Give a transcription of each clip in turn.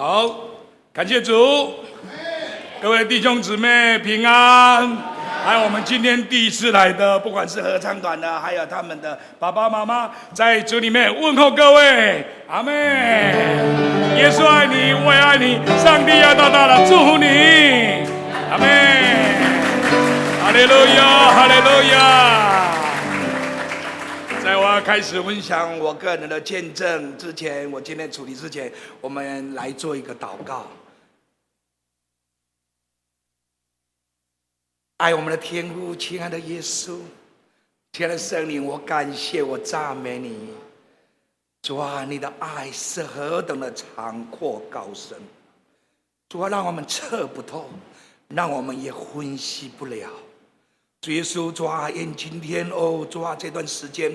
好，感谢主，各位弟兄姊妹平安。还有我们今天第一次来的，不管是合唱团的，还有他们的爸爸妈妈，在主里面问候各位，阿门。耶稣爱你，我也爱你，上帝要大大的祝福你，阿门。哈利路亚，哈利路亚。在我要开始分享我个人的见证之前，我今天处理之前，我们来做一个祷告。爱我们的天父，亲爱的耶稣，亲爱的圣灵，我感谢我赞美你。主啊，你的爱是何等的长阔高深，主啊，让我们测不透，让我们也分析不了。主耶稣，主啊，愿今天哦，主啊，这段时间。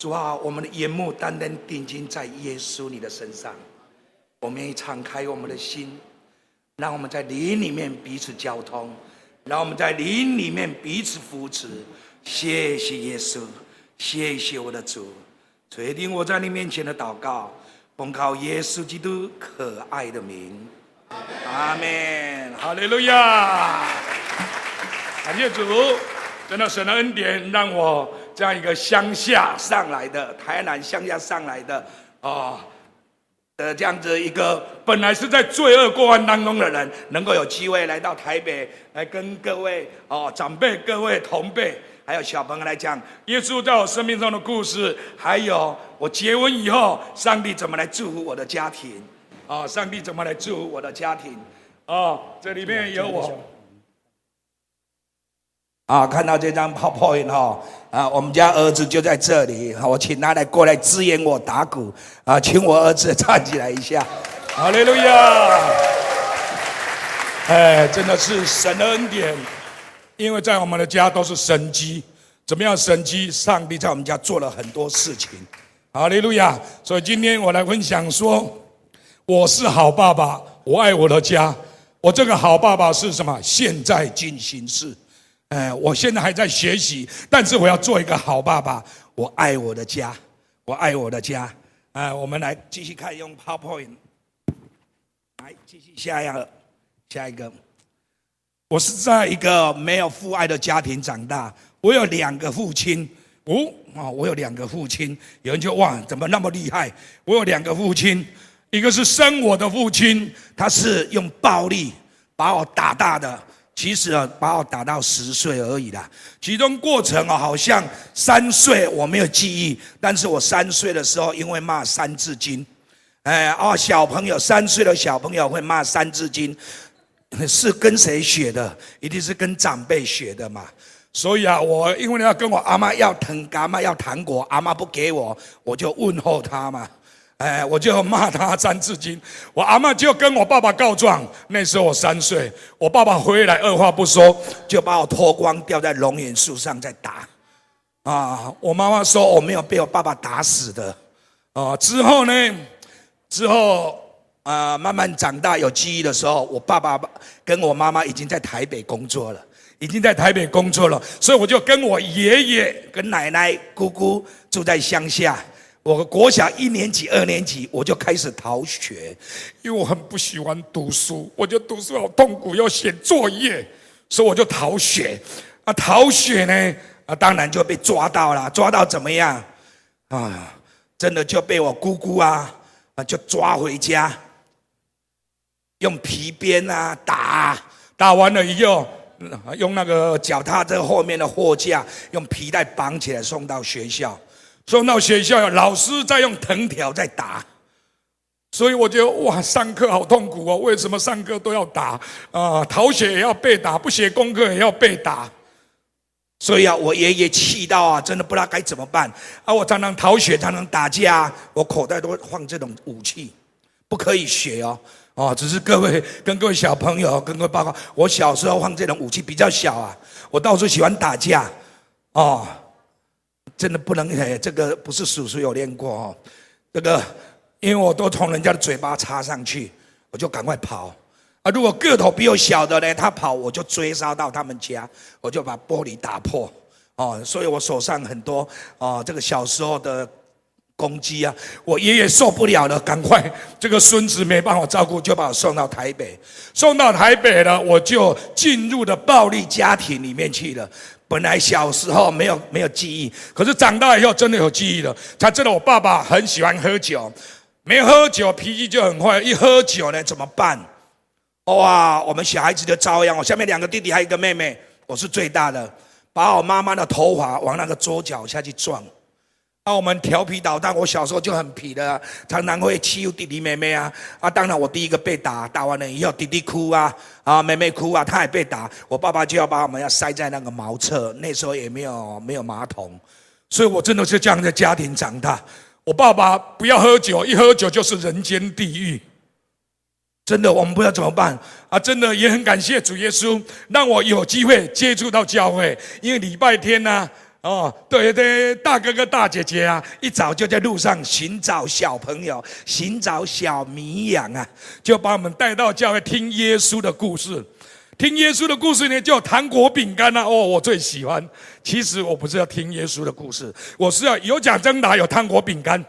主啊，我们的眼目单单定睛在耶稣你的身上，我们愿意敞开我们的心，让我们在灵里面彼此交通，让我们在灵里面彼此扶持。谢谢耶稣，谢谢我的主，垂听我在你面前的祷告，奉靠耶稣基督可爱的名，阿门。哈利路亚，感谢主，真的神的恩典让我。这样一个乡下上来的，台南乡下上来的，哦，的这样子一个本来是在罪恶过犯当中的人，能够有机会来到台北，来跟各位哦长辈、各位同辈，还有小朋友来讲耶稣在我生命中的故事，还有我结婚以后，上帝怎么来祝福我的家庭，哦，上帝怎么来祝福我的家庭，哦，这里面有我。啊，看到这张 PowerPoint 哈，啊，我们家儿子就在这里，我请他来过来支援我打鼓，啊，请我儿子站起来一下，哈利路亚！哎，真的是神的恩典，因为在我们的家都是神迹，怎么样神迹？上帝在我们家做了很多事情，哈利路亚！所以今天我来分享说，我是好爸爸，我爱我的家，我这个好爸爸是什么？现在进行式。哎，我现在还在学习，但是我要做一个好爸爸。我爱我的家，我爱我的家。哎，我们来继续看，用 PowerPoint，来继续下一个，下一个。我是在一个没有父爱的家庭长大，我有两个父亲。哦，啊，我有两个父亲。有人就哇，怎么那么厉害？我有两个父亲，一个是生我的父亲，他是用暴力把我打大的。其实啊，把我打到十岁而已啦。其中过程啊，好像三岁我没有记忆，但是我三岁的时候，因为骂三字经，哎哦，小朋友三岁的小朋友会骂三字经，是跟谁学的？一定是跟长辈学的嘛。所以啊，我因为要跟我阿妈要藤柑嘛，要糖果，阿妈不给我，我就问候她嘛。哎，我就骂他三字经。我阿嬷就跟我爸爸告状。那时候我三岁，我爸爸回来二话不说，就把我脱光吊在龙眼树上再打。啊，我妈妈说我没有被我爸爸打死的。啊，之后呢？之后啊，慢慢长大有记忆的时候，我爸爸跟我妈妈已经在台北工作了，已经在台北工作了，所以我就跟我爷爷、跟奶奶、姑姑住在乡下。我国小一年级、二年级，我就开始逃学，因为我很不喜欢读书，我觉得读书好痛苦，要写作业，所以我就逃学。啊，逃学呢，啊，当然就被抓到了，抓到怎么样？啊，真的就被我姑姑啊，啊，就抓回家，用皮鞭啊打，打完了以后，用那个脚踏车后面的货架，用皮带绑起来送到学校。送到学校，老师在用藤条在打，所以我觉得哇，上课好痛苦哦！为什么上课都要打啊？逃学也要被打，不写功课也要被打。所以啊，我爷爷气到啊，真的不知道该怎么办啊！我常常逃学，常常打架，我口袋都会放这种武器，不可以学哦。哦，只是各位跟各位小朋友跟各位报告，我小时候放这种武器比较小啊，我到处喜欢打架哦。真的不能诶，这个不是叔叔有练过哦，这个因为我都从人家的嘴巴插上去，我就赶快跑啊！如果个头比我小的呢，他跑我就追杀到他们家，我就把玻璃打破哦。所以我手上很多哦，这个小时候的攻击啊！我爷爷受不了了，赶快这个孙子没办法照顾，就把我送到台北。送到台北了，我就进入了暴力家庭里面去了。本来小时候没有没有记忆，可是长大以后真的有记忆了。才知道我爸爸很喜欢喝酒，没喝酒脾气就很坏，一喝酒呢怎么办？哇！我们小孩子就遭殃。我下面两个弟弟还有一个妹妹，我是最大的，把我妈妈的头发往那个桌角下去撞。那我们调皮捣蛋，我小时候就很皮的，常常会欺负弟弟妹妹啊啊！当然我第一个被打，打完了以后弟弟哭啊啊，妹妹哭啊，他也被打，我爸爸就要把我们要塞在那个茅厕，那时候也没有没有马桶，所以我真的是这样的家庭长大。我爸爸不要喝酒，一喝酒就是人间地狱，真的我们不知道怎么办啊！真的也很感谢主耶稣，让我有机会接触到教会，因为礼拜天呢、哦，对对，大哥哥大姐姐啊，一早就在路上寻找小朋友，寻找小绵羊啊，就把我们带到教会听耶稣的故事。听耶稣的故事呢，就糖果饼干啊，哦，我最喜欢。其实我不是要听耶稣的故事，我是要有奖征答，有糖果饼干。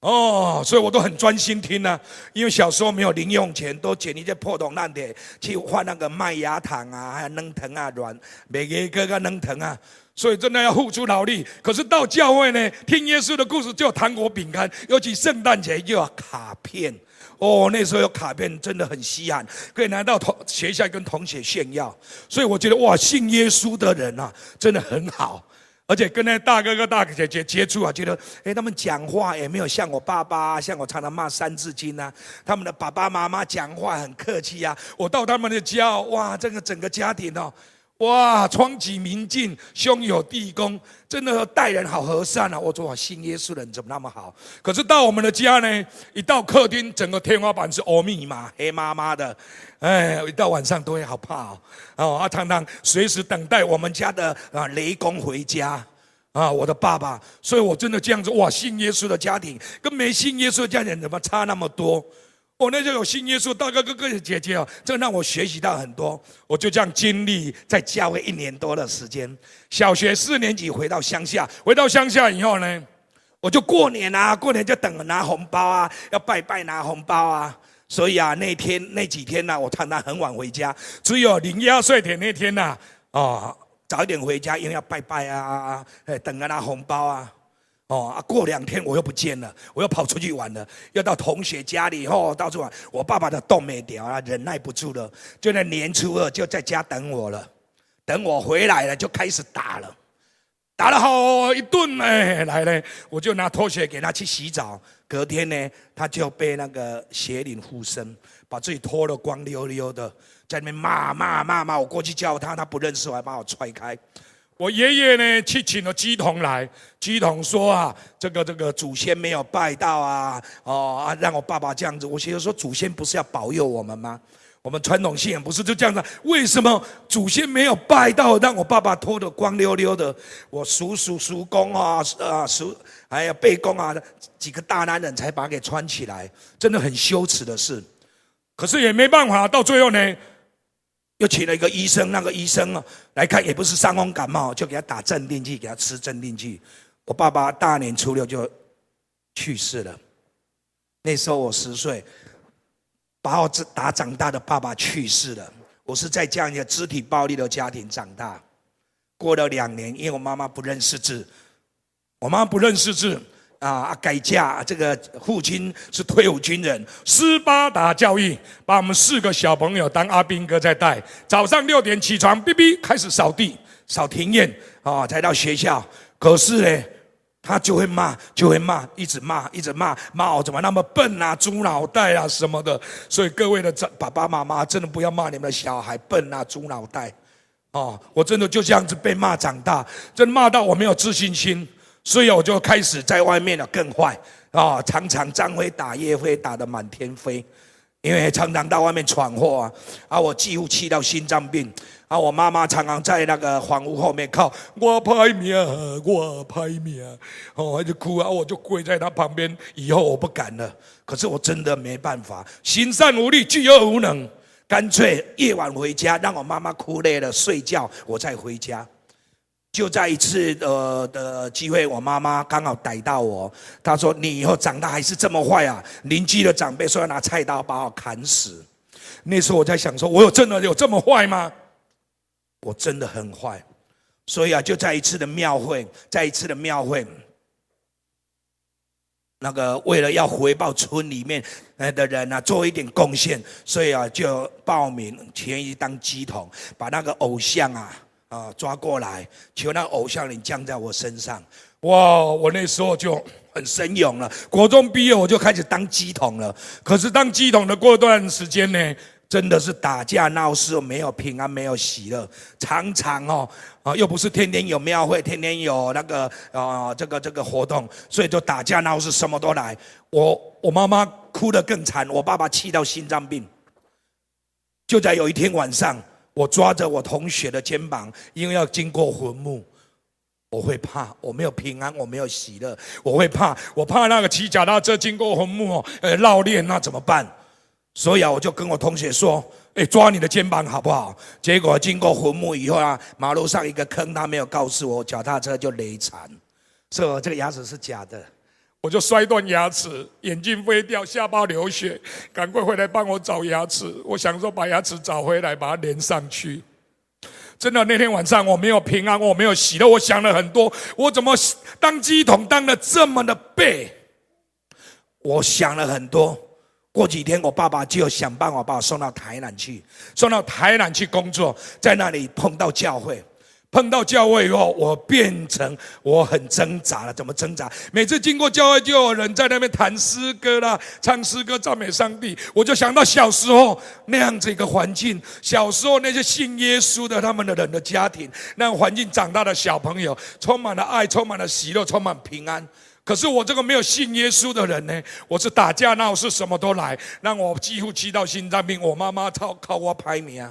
哦，所以我都很专心听啊，因为小时候没有零用钱，都捡一些破铜烂铁去换那个麦芽糖啊，还有嫩藤啊，软每个哥哥嫩藤啊。所以真的要付出劳力，可是到教会呢，听耶稣的故事就有糖果饼干，尤其圣诞节就要卡片。哦，那时候有卡片真的很稀罕，可以拿到同学校跟同学炫耀。所以我觉得哇，信耶稣的人啊，真的很好，而且跟那大哥哥大姐姐接触啊，觉得诶，他们讲话也没有像我爸爸，像我常常骂三字经啊，他们的爸爸妈妈讲话很客气啊。我到他们的家，哇，这个整个家庭哦。哇，窗几明镜，胸有弟恭，真的待人好和善啊！我说，信耶稣的人怎么那么好？可是到我们的家呢，一到客厅，整个天花板是欧密码，黑麻麻的，哎，一到晚上都会好怕哦。哦，啊，常常随时等待我们家的啊雷公回家啊，我的爸爸。所以我真的这样子，哇，信耶稣的家庭跟没信耶稣的家庭怎么差那么多？我那就有信耶稣，大哥哥哥姐姐哦，这让我学习到很多。我就这样经历在教会一年多的时间。小学四年级回到乡下，回到乡下以后呢，我就过年啊，过年就等着拿红包啊，要拜拜拿红包啊。所以啊，那天那几天呢、啊，我常常很晚回家，只有领压岁钱那天呐，啊、哦，早一点回家，因为要拜拜啊，哎，等着拿红包啊。哦啊，过两天我又不见了，我又跑出去玩了，又到同学家里哦，到处玩。我爸爸的动没掉啊，忍耐不住了，就在年初二就在家等我了。等我回来了，就开始打了，打了好一顿哎，来了，我就拿拖鞋给他去洗澡。隔天呢，他就被那个邪灵附身，把自己脱得光溜溜的，在那边骂骂骂骂。我过去叫他，他不认识我，还把我踹开。我爷爷呢，去请了乩童来，乩童说啊，这个这个祖先没有拜到啊，哦啊，让我爸爸这样子。我觉得说，祖先不是要保佑我们吗？我们传统信仰不是就这样子？为什么祖先没有拜到，让我爸爸脱得光溜溜的？我叔叔、叔公啊，啊叔，还有伯公啊，几个大男人才把他给穿起来，真的很羞耻的事。可是也没办法，到最后呢。又请了一个医生，那个医生啊来看，也不是伤风感冒，就给他打镇定剂，给他吃镇定剂。我爸爸大年初六就去世了。那时候我十岁，把我打长大的爸爸去世了。我是在这样一个肢体暴力的家庭长大。过了两年，因为我妈妈不认识字，我妈妈不认识字。啊，改嫁这个父亲是退伍军人，斯巴达教育，把我们四个小朋友当阿兵哥在带。早上六点起床，哔哔开始扫地、扫庭院，啊，才到学校。可是呢，他就会骂，就会骂，一直骂，一直骂，骂我怎么那么笨啊，猪脑袋啊什么的。所以各位的爸爸妈妈，真的不要骂你们的小孩笨啊，猪脑袋。哦，我真的就这样子被骂长大，真骂到我没有自信心。所以我就开始在外面了更坏啊，常常张飞打叶飞打得满天飞，因为常常到外面闯祸啊，啊我几乎气到心脏病啊，我妈妈常常在那个房屋后面靠我拍命，我拍命，哦，她就哭啊，我就跪在她旁边，以后我不敢了。可是我真的没办法，行善无力，济恶无能，干脆夜晚回家，让我妈妈哭累了睡觉，我再回家。就在一次呃的机会，我妈妈刚好逮到我，她说：“你以后长大还是这么坏啊！”邻居的长辈说要拿菜刀把我砍死。那时候我在想说，我有真的有这么坏吗？我真的很坏，所以啊，就在一次的庙会，在一次的庙会，那个为了要回报村里面的人啊，做一点贡献，所以啊，就报名前一当鸡桶，把那个偶像啊。啊！抓过来，求那偶像灵降在我身上。哇！我那时候就很神勇了。国中毕业我就开始当鸡桶了。可是当鸡桶的过段时间呢，真的是打架闹事，没有平安，没有喜乐。常常哦，啊，又不是天天有庙会，天天有那个啊，这个这个活动，所以就打架闹事，什么都来。我我妈妈哭得更惨，我爸爸气到心脏病。就在有一天晚上。我抓着我同学的肩膀，因为要经过坟墓，我会怕，我没有平安，我没有喜乐，我会怕，我怕那个骑脚踏车经过坟墓哦，呃，绕链那怎么办？所以啊，我就跟我同学说，哎，抓你的肩膀好不好？结果经过坟墓以后啊，马路上一个坑，他没有告诉我，脚踏车就雷残，所以我这个牙齿是假的。我就摔断牙齿，眼镜飞掉，下巴流血，赶快回来帮我找牙齿。我想说把牙齿找回来，把它连上去。真的那天晚上我没有平安，我没有喜乐，我想了很多，我怎么当鸡桶当得这么的背？我想了很多。过几天我爸爸就要想办法把我送到台南去，送到台南去工作，在那里碰到教会。碰到教会以后，我变成我很挣扎了。怎么挣扎？每次经过教会，就有人在那边弹诗歌啦，唱诗歌赞美上帝。我就想到小时候那样子一个环境，小时候那些信耶稣的他们的人的家庭，那样环境长大的小朋友，充满了爱，充满了喜乐，充满平安。可是我这个没有信耶稣的人呢，我是打架闹事什么都来，让我几乎气到心脏病。我妈妈靠靠我排名。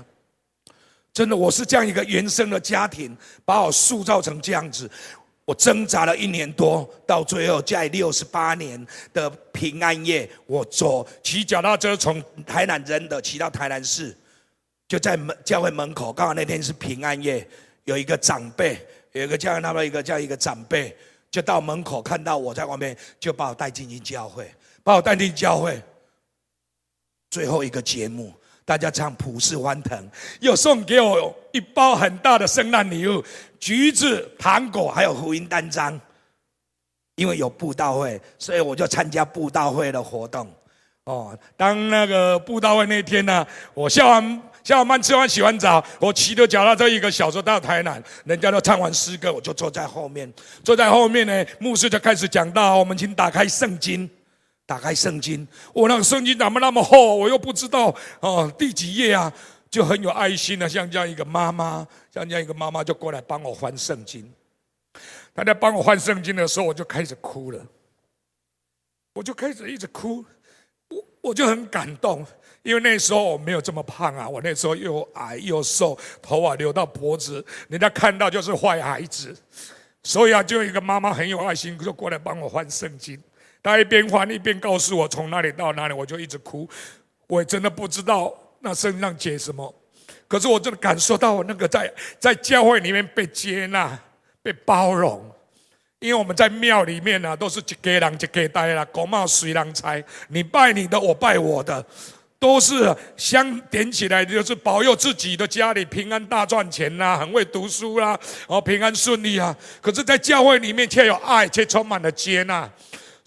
真的，我是这样一个原生的家庭，把我塑造成这样子。我挣扎了一年多，到最后在六十八年的平安夜，我走骑脚踏车从台南人的骑到台南市，就在门教会门口。刚好那天是平安夜，有一个长辈，有一个叫那么一个叫一个长辈，就到门口看到我在外面，就把我带进去教会，把我带进教会。最后一个节目。大家唱普世欢腾，又送给我一包很大的圣诞礼物，橘子、糖果，还有福音单张。因为有布道会，所以我就参加布道会的活动。哦，当那个布道会那天呢，我下完下完班吃完洗完澡，我骑着脚踏车一个小时到台南，人家都唱完诗歌，我就坐在后面。坐在后面呢，牧师就开始讲道，我们请打开圣经。打开圣经，我那个圣经怎么那么厚？我又不知道哦，第几页啊？就很有爱心的，像这样一个妈妈，像这样一个妈妈就过来帮我翻圣经。她在帮我翻圣经的时候，我就开始哭了，我就开始一直哭，我我就很感动，因为那时候我没有这么胖啊，我那时候又矮又瘦，头发留到脖子，人家看到就是坏孩子，所以啊，就一个妈妈很有爱心，就过来帮我翻圣经。他一边翻一边告诉我从哪里到哪里，我就一直哭。我也真的不知道那身上解什么，可是我真的感受到那个在在教会里面被接纳、被包容。因为我们在庙里面呢、都是一家人一家呆啦，狗冒随人猜，你拜你的，我拜我的，都是相点起来，就是保佑自己的家里平安大赚钱呐、啊，很会读书啦、啊，哦平安顺利啊。可是，在教会里面却有爱，却充满了接纳。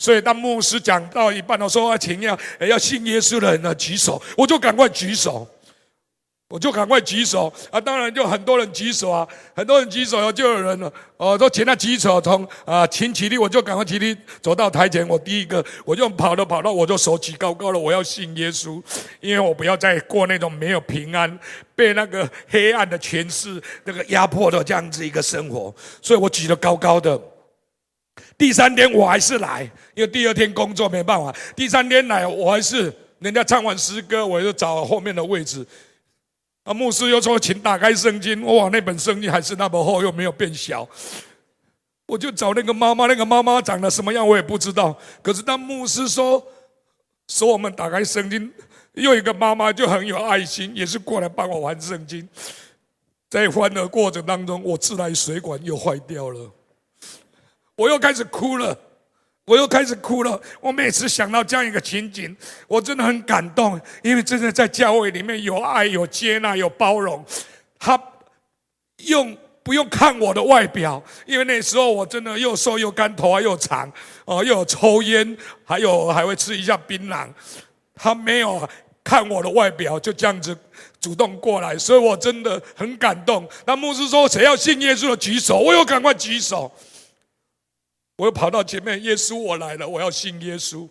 所以当牧师讲到一半，我说啊请要要信耶稣的人呢举手，我就赶快举手，我就赶快举手。啊！当然就很多人举手啊，很多人举手，就有人了哦，都请他举手，从啊请起立，我就赶快起立走到台前，我第一个我就跑了跑到，我就手举高高了，我要信耶稣，因为我不要再过那种没有平安、被那个黑暗的权势那个压迫的这样子一个生活，所以我举得高高的。第三天我还是来，因为第二天工作没办法。第三天来，我还是人家唱完诗歌，我就找后面的位置。啊，牧师又说，请打开圣经。哇，那本圣经还是那么厚，又没有变小。我就找那个妈妈，那个妈妈长得什么样我也不知道。可是当牧师说说我们打开圣经，又一个妈妈就很有爱心，也是过来帮我玩圣经。在翻的过程当中，我自来水管又坏掉了，我又开始哭了，我又开始哭了。我每次想到这样一个情景，我真的很感动，因为真的在教会里面有爱、有接纳、有包容。他用不用看我的外表，因为那时候我真的又瘦又干，头发又长，哦，又有抽烟，还有还会吃一下槟榔。他没有看我的外表，就这样子。主动过来，所以我真的很感动。那牧师说：“谁要信耶稣的举手。”我又赶快举手，我又跑到前面。耶稣，我来了，我要信耶稣。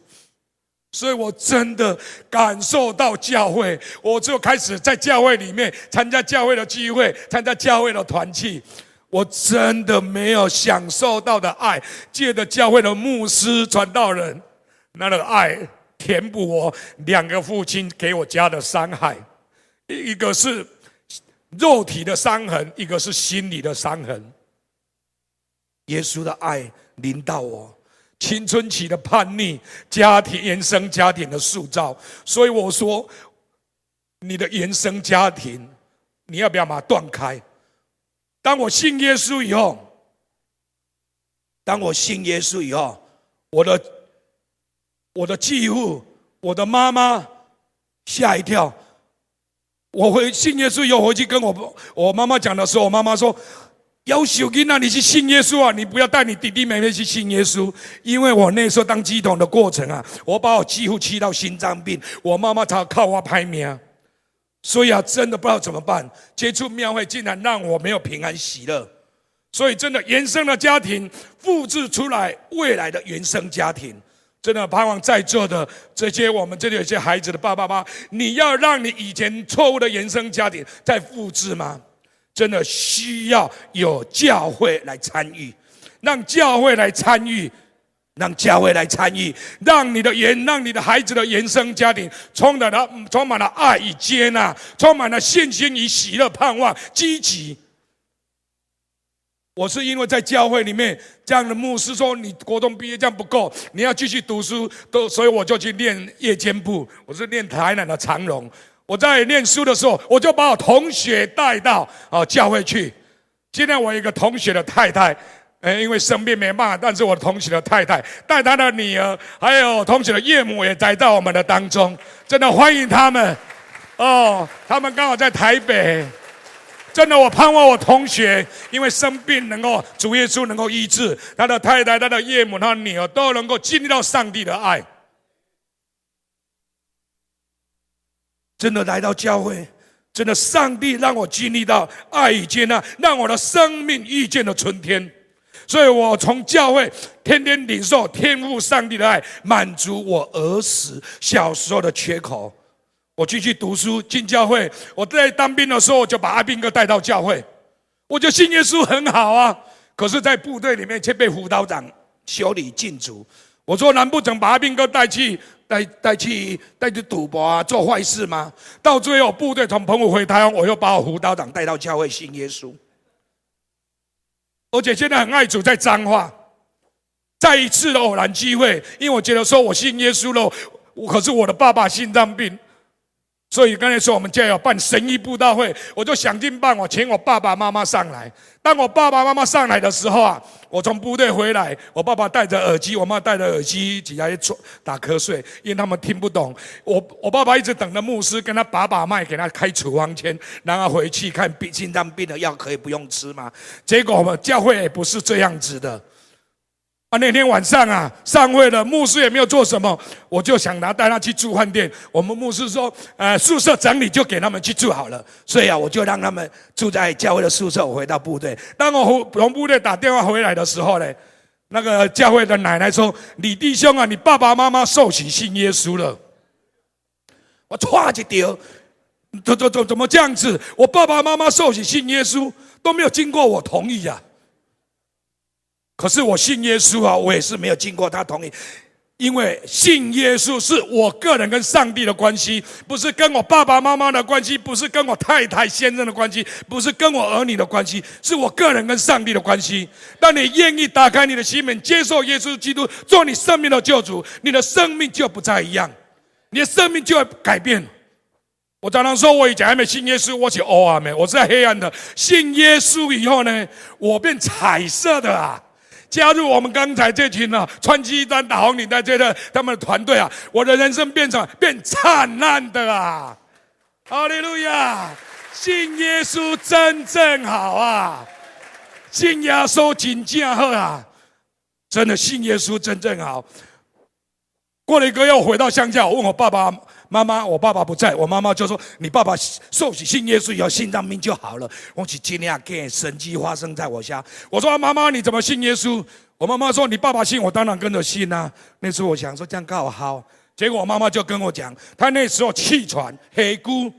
所以我真的感受到教会，我就开始在教会里面参加教会的聚会，参加教会的团契。我真的没有享受到的爱，借着教会的牧师传道人，那个爱填补我两个父亲给我家的伤害。一个是肉体的伤痕，一个是心理的伤痕。耶稣的爱临到我，青春期的叛逆，家庭原生家庭的塑造。所以我说，你的原生家庭，你要不要把它断开？当我信耶稣以后，当我信耶稣以后，我的我的继父，我的妈妈吓一跳。我回信耶稣以后回去跟我我妈妈讲的时候，我妈妈说：“要小囡那你去信耶稣啊，你不要带你弟弟妹妹去信耶稣。”因为我那时候当乩童的过程啊，我把我几乎气到心脏病，我妈妈她靠我拍命。所以啊，真的不知道怎么办。接触庙会竟然让我没有平安喜乐，所以真的原生的家庭复制出来未来的原生家庭。真的盼望在座的这些我们这里有些孩子的爸爸妈妈，你要让你以前错误的原生家庭再复制吗？真的需要有教会来参与，让教会来参与，让教会来参与，让你的原让你的孩子的原生家庭充满了充满了爱与接纳，充满了信心与喜乐、盼望、积极。我是因为在教会里面，这样的牧师说，你国中毕业这样不够，你要继续读书，都所以我就去练夜间部。我是练台南的长荣。我在念书的时候，我就把我同学带到啊教会去。今天我一个同学的太太，呃，因为生病没办法，但是我同学的太太带他的女儿，还有同学的岳母也来到我们的当中，真的欢迎他们。哦，他们刚好在台北。真的，我盼望我同学因为生病能够主耶稣能够医治他的太太、他的岳母、他的女儿都能够经历到上帝的爱。真的来到教会，真的上帝让我经历到爱与接纳，让我的生命遇见了春天。所以我从教会天天领受天父上帝的爱，满足我儿时小时候的缺口。我继续读书，进教会。我在当兵的时候，就把阿兵哥带到教会。我就信耶稣很好啊，可是，在部队里面却被辅导长修理禁足。我说，难不成把阿兵哥带去带带去带去赌博啊，做坏事吗？到最后，部队从澎湖回台湾，我又把我辅导长带到教会信耶稣。而且现在很爱主，在脏话，再一次的偶然机会，因为我觉得说我信耶稣了，可是我的爸爸心脏病。所以刚才说我们家要办神医布道会，我就想尽办法请我爸爸妈妈上来。当我爸爸妈妈上来的时候啊，我从部队回来，我爸爸戴着耳机，我妈戴着耳机，挤在一打瞌睡，因为他们听不懂。我我爸爸一直等着牧师跟他把把脉，给他开处方签，然后回去看病心脏病的药可以不用吃吗？结果我们教会也不是这样子的。那天晚上啊，上会了，牧师也没有做什么，我就想拿带他去住饭店。我们牧师说，呃，宿舍整理就给他们去住好了，所以啊，我就让他们住在教会的宿舍。我回到部队，当我从部队打电话回来的时候呢，那个教会的奶奶说：“李弟兄啊，你爸爸妈妈受洗信耶稣了。”我唰一丢，怎怎怎怎么这样子？我爸爸妈妈受洗信耶稣都没有经过我同意呀、啊。可是我信耶稣啊，我也是没有经过他同意，因为信耶稣是我个人跟上帝的关系，不是跟我爸爸妈妈的关系，不是跟我太太先生的关系，不是跟我儿女的关系，是我个人跟上帝的关系。当你愿意打开你的心门，接受耶稣基督做你生命的救主，你的生命就不再一样，你的生命就会改变。我常常说，我以前还没信耶稣，我是黑暗的，我是在黑暗的。信耶稣以后呢，我变彩色的啊！加入我们刚才这群啊，穿西装打红领带这个他们的团队啊，我的人生变成变灿烂的啊！哈利路亚！信耶稣真正好啊！信耶稣真正好啊！真的信耶稣真正好。过了一个月，我回到乡下，我问我爸爸。妈妈，我爸爸不在，我妈妈就说：“你爸爸受洗信耶稣以后，心脏病就好了。”我去今天啊，给神迹发生在我家。我说：“妈妈，你怎么信耶稣？”我妈妈说：“你爸爸信，我当然跟着信呐、”那时候我想说这样刚好好，结果我妈妈就跟我讲，她那时候气喘、黑姑。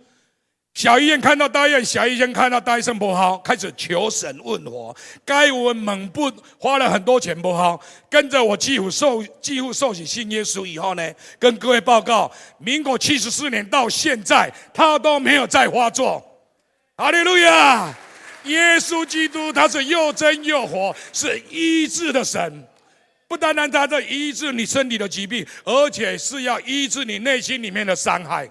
小医院看到大医院，小医生看到大医生不好，开始求神问佛，该问猛不花了很多钱不好，跟着我继父受继父受洗信耶稣以后呢，跟各位报告，民国七十四年到现在，他都没有再发作。哈利路亚！耶稣基督他是又真又活，是医治的神，不单单他在医治你身体的疾病，而且是要医治你内心里面的伤害。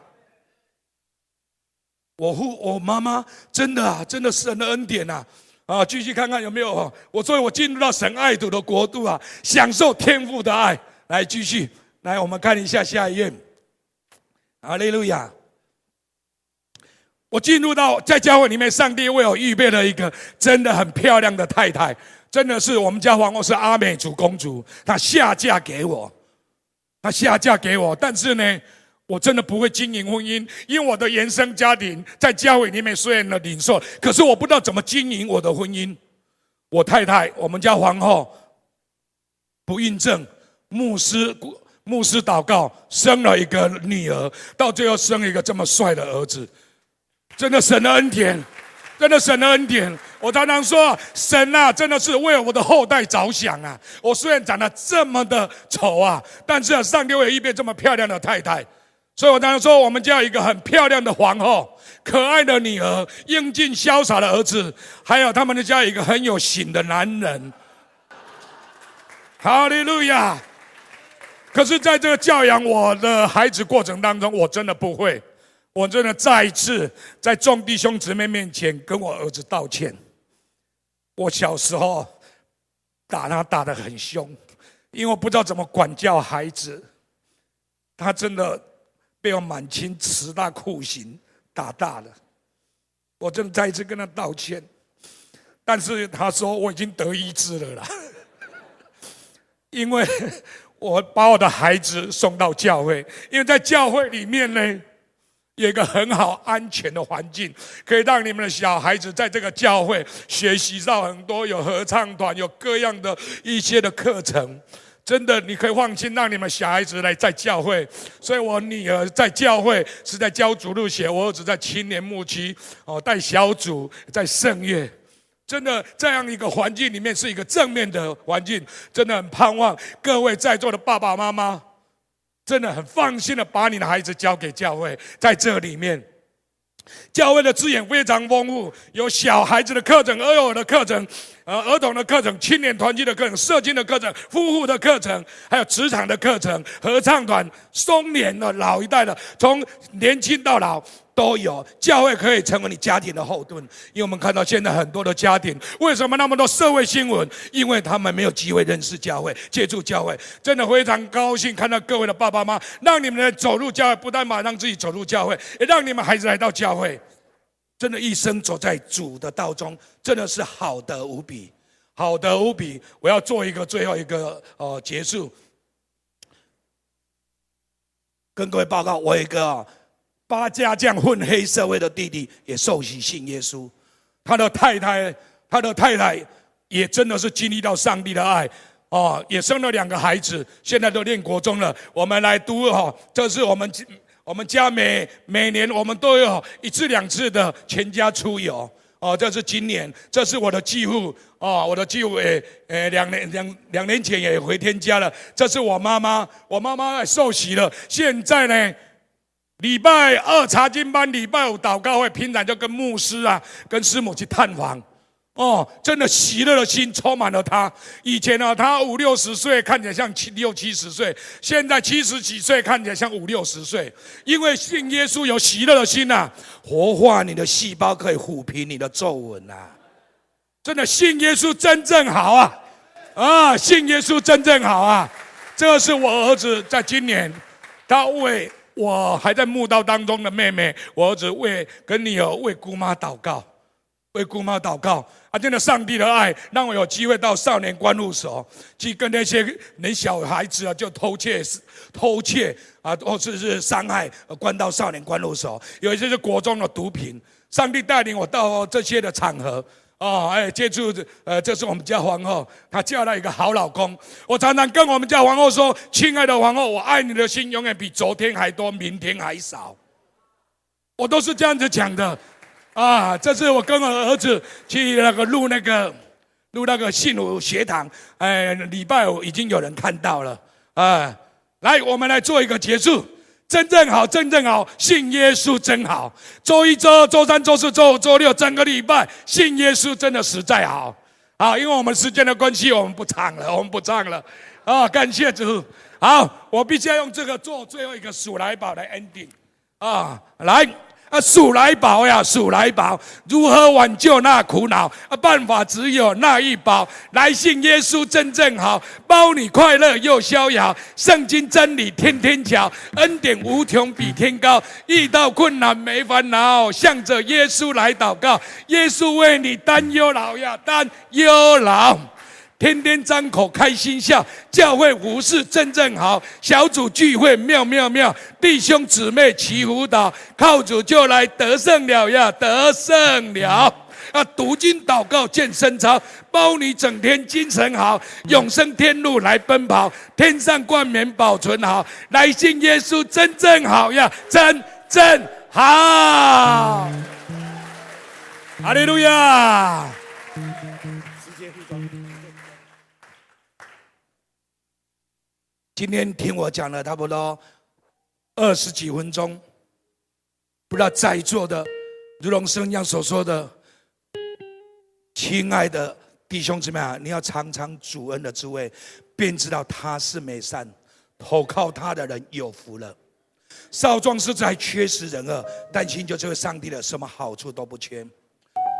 我父我妈妈真的啊，真的是神的恩典呐！啊，继续看看有没有啊我，所以我进入到神爱土的国度啊，享受天父的爱。来继续，来我们看一下下一页。哈利路亚！我进入到在教会里面，上帝为我预备了一个真的很漂亮的太太，真的是我们家皇后是阿美族公主，她下嫁给我，她下嫁给我，但是呢。我真的不会经营婚姻，因为我的原生家庭在教会里面虽然的领受，可是我不知道怎么经营我的婚姻。我太太，我们家皇后不孕症，牧师牧师祷告生了一个女儿，到最后生了一个这么帅的儿子，真的神的恩典，真的神的恩典。我常常说，神啊，真的是为了我的后代着想啊。我虽然长得这么的丑啊，但是啊上帝会预备这么漂亮的太太。所以我当时说，我们家有一个很漂亮的皇后，可爱的女儿，英俊潇洒的儿子，还有他们的家有一个很有型的男人。哈利路亚！可是，在这个教养我的孩子过程当中，我真的不会，我真的再一次在众弟兄姊妹面前跟我儿子道歉。我小时候打他打得很凶，因为我不知道怎么管教孩子，他真的。被我满清十大酷刑打大了，我正再一次跟他道歉，但是他说我已经得医治了啦，因为我把我的孩子送到教会，因为在教会里面呢，有一个很好安全的环境，可以让你们的小孩子在这个教会学习到很多，有合唱团，有各样的一些的课程。真的，你可以放心让你们小孩子来在教会。所以我女儿在教会是在教主路学，我儿子在青年牧区哦带小组在圣乐。真的这样一个环境里面是一个正面的环境，真的很盼望各位在座的爸爸妈妈，真的很放心的把你的孩子交给教会，在这里面。教会的资源非常丰富，有小孩子的课程、幼儿的课程、呃儿童的课程、青年团契的课程、社青的课程、夫妇的课程，还有职场的课程、合唱团、中年的、老一代的，从年轻到老。都有教会可以成为你家庭的后盾，因为我们看到现在很多的家庭，为什么那么多社会新闻？因为他们没有机会认识教会、接触教会。真的非常高兴看到各位的爸爸妈妈，让你们走入教会，不但马上自己走入教会，也让你们孩子来到教会。真的，一生走在主的道中，真的是好的无比，好的无比。我要做一个最后一个呃结束，跟各位报告，我有一个。八家将混黑社会的弟弟也受洗信耶稣，他的太太，他的太太也真的是经历到上帝的爱哦，也生了两个孩子，现在都念国中了。我们来读哈，这是我们我们家每每年我们都有一次两次的全家出游哦，这是今年，这是我的继父哦，我的继父诶诶，两年两两年前也回天家了。这是我妈妈，我妈妈受洗了，现在呢。礼拜二查经班，礼拜五祷告会，平常就跟牧师啊、跟师母去探访，哦，真的喜乐的心充满了他。以前呢，他五六十岁看起来像七六七十岁，现在七十几岁看起来像五六十岁。因为信耶稣有喜乐的心呐，活化你的细胞，可以抚平你的皱纹呐。真的信耶稣真正好啊！啊，信耶稣真正好啊！这是我儿子在今年，他为我还在墓道当中的妹妹，我儿子为跟女儿为姑妈祷告。为姑妈祷告啊！真的，上帝的爱让我有机会到少年观护所去跟那些那小孩子啊，就偷窃、偷窃啊，或者是伤害，关到少年观护所。有一些是国中的毒品。上帝带领我到这些的场合啊，哎，接触呃，这是我们家皇后，她嫁了一个好老公。我常常跟我们家皇后说：“亲爱的皇后，我爱你的心永远比昨天还多，明天还少。”我都是这样子讲的。啊，这是我跟我儿子去那个录那个录那个信徒学堂，哎，礼拜五已经有人看到了啊。来，我们来做一个结束，真正好，真正好，信耶稣真好。周一、周二、周三、周四、周五、周六，整个礼拜信耶稣真的实在好。好，因为我们时间的关系，我们不唱了，我们不唱了。啊，感谢主。好，我必须要用这个做最后一个数来宝来 ending。啊，来。啊，数来宝呀，数来宝，如何挽救那苦恼？啊，办法只有那一宝，来信耶稣真正好，包你快乐又逍遥。圣经真理天天讲，恩典无穷比天高。遇到困难没烦恼，向着耶稣来祷告，耶稣为你担忧劳呀，担忧劳。天天张口开心笑，教会服事真正好，小组聚会妙妙妙，弟兄姊妹齐辅导，靠主就来得胜了呀，得胜了啊！读经祷告健身操，包你整天精神好，永生天路来奔跑，天上冠冕保存好，来信耶稣真正好呀，真正好，哈利路亚。今天听我讲了差不多二十几分钟，不知道在座的如同圣经所说的，亲爱的弟兄姊妹啊，你要尝尝主恩的滋味，便知道他是美善，投靠他的人有福了。少壮士在缺失人恶，但寻求这位上帝的，什么好处都不缺。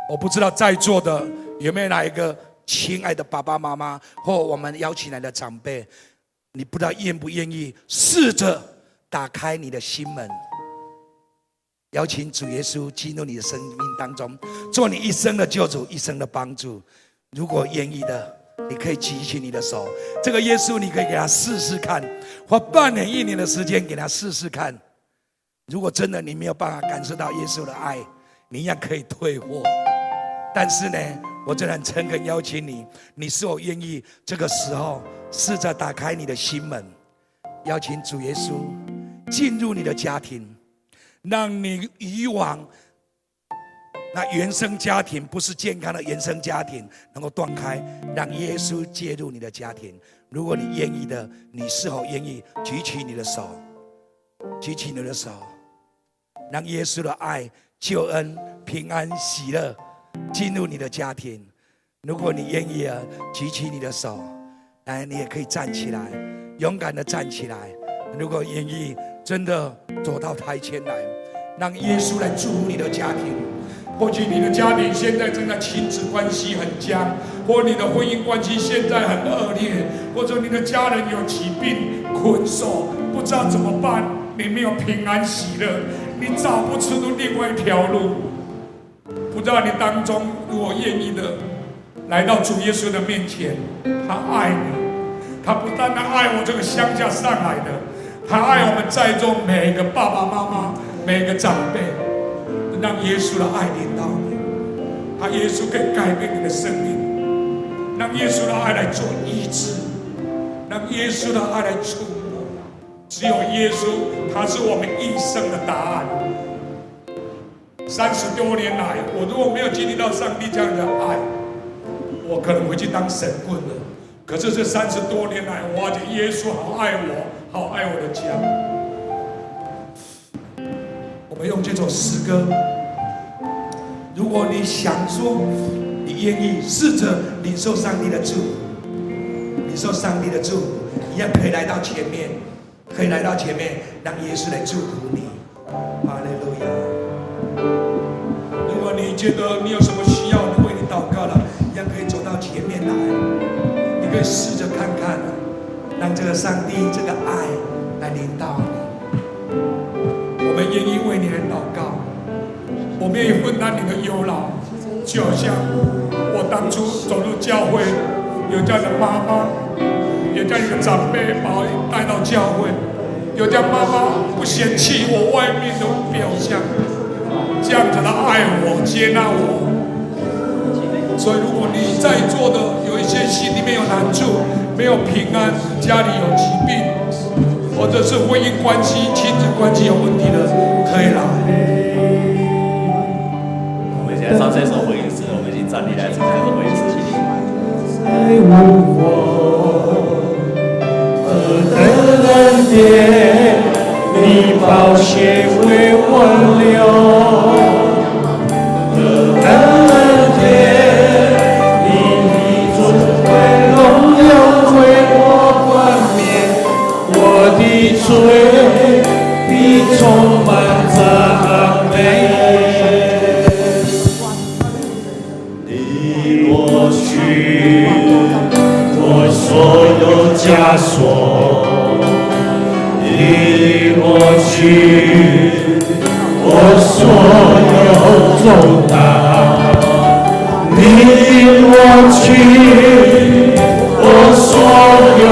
我不知道在座的有没有哪一个亲爱的爸爸妈妈，或我们邀请来的长辈。你不知道愿不愿意试着打开你的心门，邀请主耶稣进入你的生命当中，做你一生的救主，一生的帮助。如果愿意的，你可以举起你的手。这个耶稣，你可以给他试试看，花半年、一年的时间给他试试看。如果真的你没有办法感受到耶稣的爱，你一样可以退货。但是呢，我真的很诚恳邀请你，你是否愿意这个时候？试着打开你的心门，邀请主耶稣进入你的家庭，让你以往那原生家庭不是健康的原生家庭能够断开，让耶稣介入你的家庭。如果你愿意的，你是否愿意举起你的手？举起你的手，让耶稣的爱、救恩、平安、喜乐进入你的家庭。如果你愿意啊，举起你的手。来，你也可以站起来，勇敢的站起来。如果愿意，真的走到台前来，让耶稣来祝福你的家庭。或许你的家庭现在正在亲子关系很僵，或你的婚姻关系现在很恶劣，或者你的家人有疾病困守，不知道怎么办。你没有平安喜乐，你找不出另外一条路。不知道你当中如果愿意的。来到主耶稣的面前，他爱你，他不单单爱我这个乡下上来的，他爱我们在座每一个爸爸妈妈、每一个长辈，让耶稣的爱临到你，他耶稣可以改变你的生命，让耶稣的爱来做医治，让耶稣的爱来触摸，只有耶稣，他是我们一生的答案。三十多年来，我如果没有经历到上帝这样的爱。我可能回去当神棍了，可是这三十多年来，我发觉耶稣好爱我，好爱我的家。我们用这首诗歌，如果你想说你愿意试着领受上帝的祝福，领受上帝的祝福，一样可以来到前面，可以来到前面，让耶稣来祝福你。哈利路亚！如果你觉得你有什么可以试着看看，让这个上帝这个爱来临到你。我们愿意为你来祷告，我们愿意分担你的忧劳，就好像我当初走入教会，有这样的妈妈，有这样一个长辈把我带到教会。有叫妈妈不嫌弃我外面的表象，这样子的爱我、接纳我。所以，如果你在座的有一些心里面有难处、没有平安、家里有疾病，或者是婚姻关系、亲子关系有问题的，可以来。我们现在唱这首回应诗，我们已经站立来唱这首回应诗。在无我何等恩典。你宝血为我流，充满赞美。你抹去我所有枷锁。你抹去我所有重担，你抹去我所有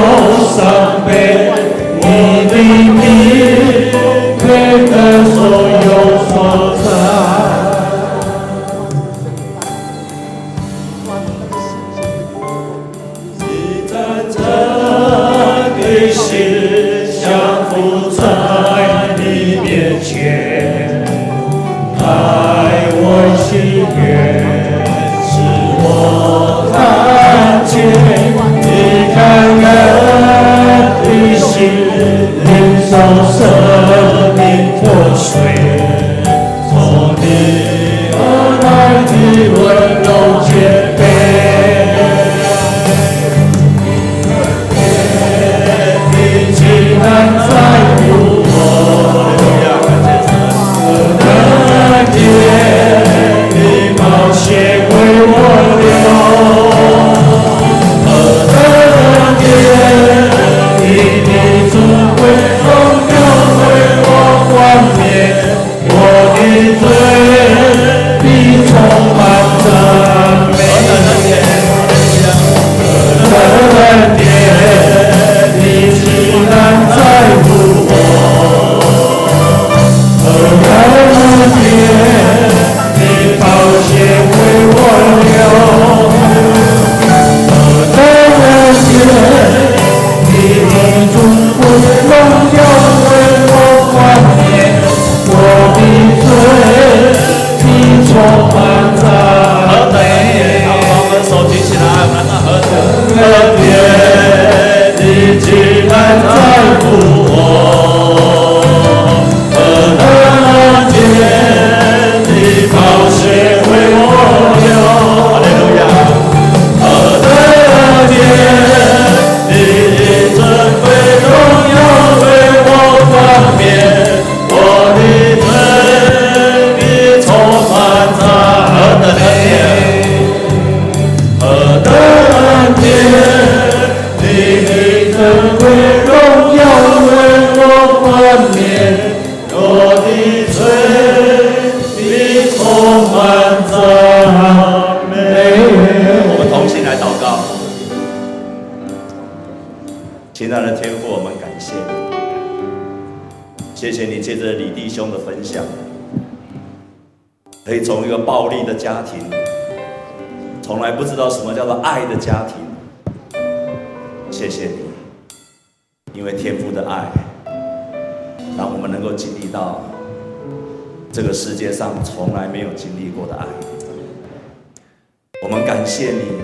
可以从一个暴力的家庭，从来不知道什么叫做爱的家庭，谢谢你，因为天父的爱，让我们能够经历到这个世界上从来没有经历过的爱。我们感谢你。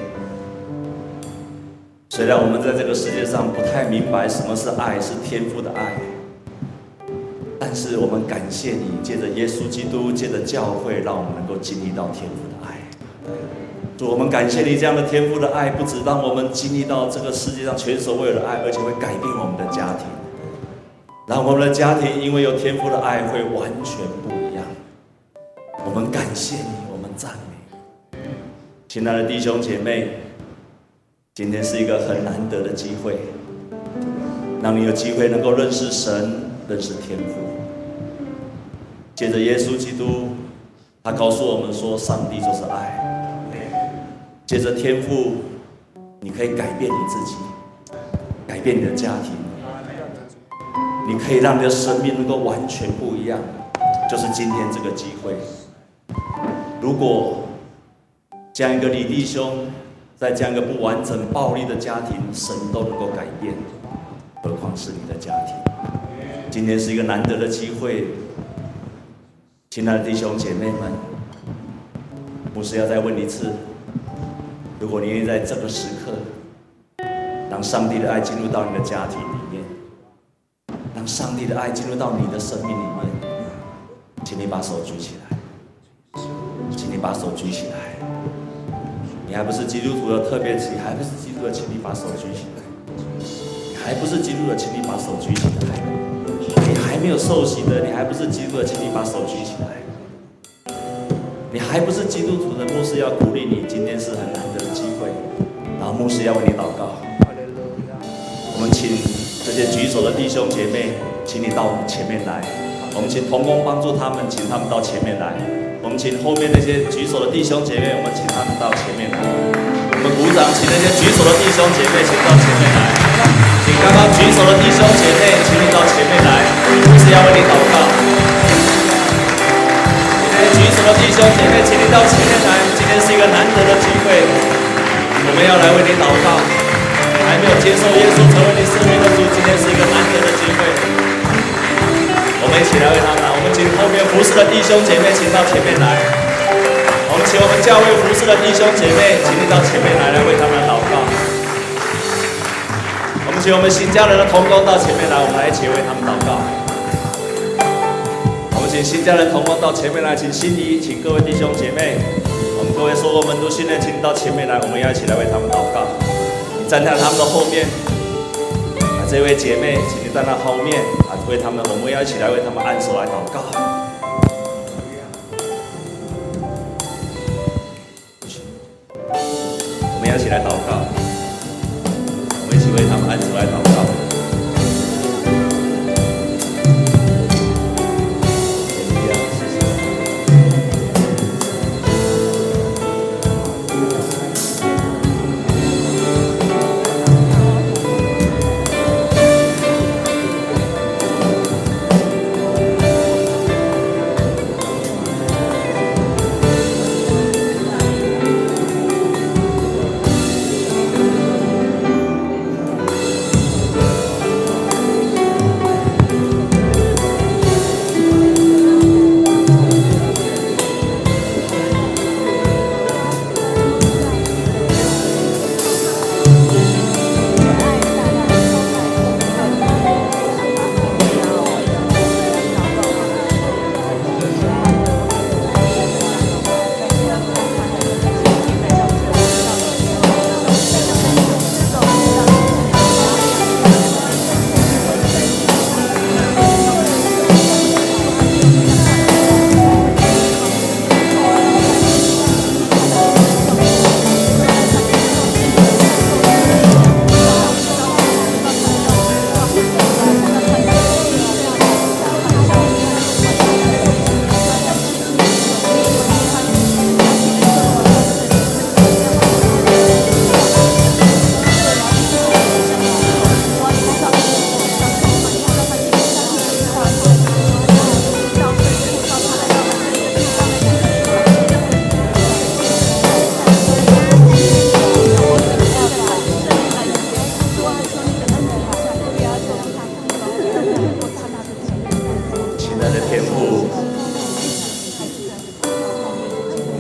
虽然我们在这个世界上不太明白什么是爱，是天父的爱，但是我们感谢你，借着耶稣基督，借着教会，让我们能够经历到天父的爱。主，我们感谢你这样的天父的爱，不止让我们经历到这个世界上全所未有的爱，而且会改变我们的家庭，让我们的家庭因为有天父的爱会完全不一样。我们感谢你，我们赞美。亲爱的弟兄姐妹，今天是一个很难得的机会，让你有机会能够认识神，认识天父。借着耶稣基督，他告诉我们说，上帝就是爱。借着天赋，你可以改变你自己，改变你的家庭，你可以让你的生命能够完全不一样，就是今天这个机会。如果这样一个李弟兄，在这样一个不完整、暴力的家庭，神都能够改变，何况是你的家庭？今天是一个难得的机会，亲爱的弟兄姐妹们，牧师要再问一次。如果你愿意在这个时刻，让上帝的爱进入到你的家庭里面，让上帝的爱进入到你的生命里面，请你把手举起来，请你把手举起来。你还不是基督徒的特别期，还不是基督的，请你把手举起来。你还不是基督的，请你把手举起来。没有受洗的，你还不是基督的，请你把手举起来。你还不是基督徒的，牧师要鼓励你，今天是很难得的机会。然后牧师要为你祷告。我们请这些举手的弟兄姐妹，请你到我们前面来。我们请同工帮助他们，请他们到前面来。我们请后面那些举手的弟兄姐妹，我们请他们到前面来。我们鼓掌，请那些举手的弟兄姐妹，请到前面来。刚刚举手的弟兄姐妹，请你到前面来。牧师要为你祷告。今天举手的弟兄姐妹，请你到前面来。今天是一个难得的机会，我们要来为你祷告。还没有接受耶稣成为你生命的主，今天是一个难得的机会。我们一起来为他们。我们请后面服侍的弟兄姐妹，请到前面来。我们请我们教会服侍的弟兄姐妹，请你到前面来，来为他们祷。请我们新家人的同工到前面来，我们来一起为他们祷告。我们请新家人同工到前面来，请心仪，请各位弟兄姐妹，我们各位所罗门徒训练，请到前面来，我们要一起来为他们祷告。你站在他们的后面，啊，这位姐妹，请你站在后面，啊，为他们，我们要一起来为他们按手来祷告。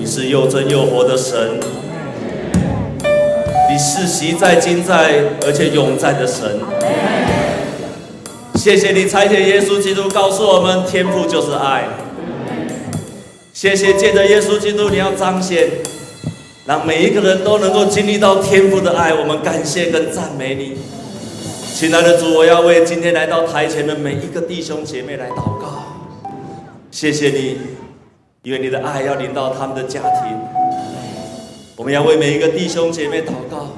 是又真又活的神，你是昔在今在，而且永在的神，谢谢你差遣耶稣基督告诉我们，天赋就是爱。谢谢借着耶稣基督，你要彰显让每一个人都能够经历到天赋的爱。我们感谢跟赞美你，亲爱的主，我要为今天来到台前的每一个弟兄姐妹来祷告。谢谢你，因为你的爱要临到他们的家庭。我们要为每一个弟兄姐妹祷告。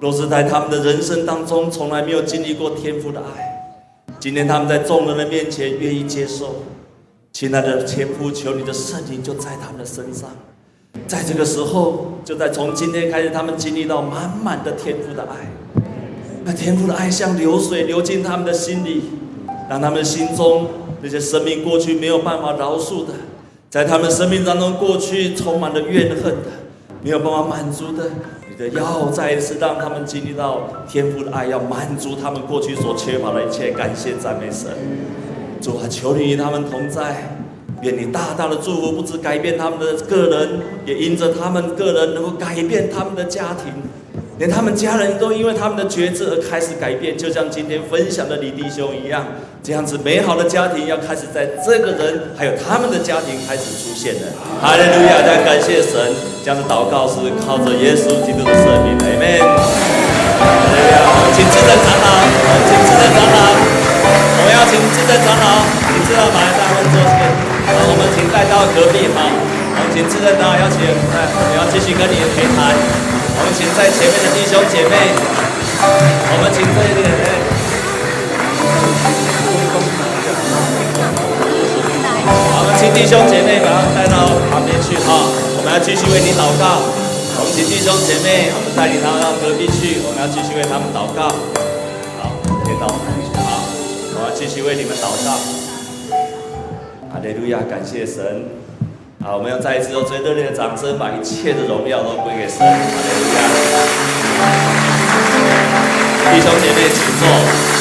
若是在他们的人生当中从来没有经历过天父的爱，今天他们在众人的面前愿意接受，亲爱的天父，求你的圣灵就在他们的身上，在这个时候，就在从今天开始，他们经历到满满的天父的爱，那天父的爱像流水流进他们的心里，让他们心中那些生命过去没有办法饶恕的，在他们生命当中过去充满了怨恨的，没有办法满足的。你的要再一次让他们经历到天父的爱，要满足他们过去所缺乏的一切。感谢赞美神，主啊，求你与他们同在，愿你大大的祝福，不止改变他们的个人，也因着他们个人能够改变他们的家庭。连他们家人都因为他们的决志而开始改变，就像今天分享的李弟兄一样，这样子美好的家庭要开始在这个人还有他们的家庭开始出现了。哈利路亚！再感谢神，这样子祷告是靠着耶稣基督的圣名。阿门。哈利路亚！请自证长老，请自证长老，我们要请自证长老，请自证马来大会坐前，然后我们请带到隔壁哈，我们请自证长老邀请，来，我们要继续跟你陪谈。我们请在前面的弟兄姐妹，我们请这一点。我们请弟兄姐妹把他带到旁边去哈，我们要继续为你祷告。我们请弟兄姐妹，我们带领他们到隔壁去，我们要继续为他们祷告。好，可以到我们去哈，我要继续为你们祷告。哈利路亚，感谢神。好，我们要再一次用最热烈的掌声，把一切的荣耀都归给神。弟兄姐妹，请坐。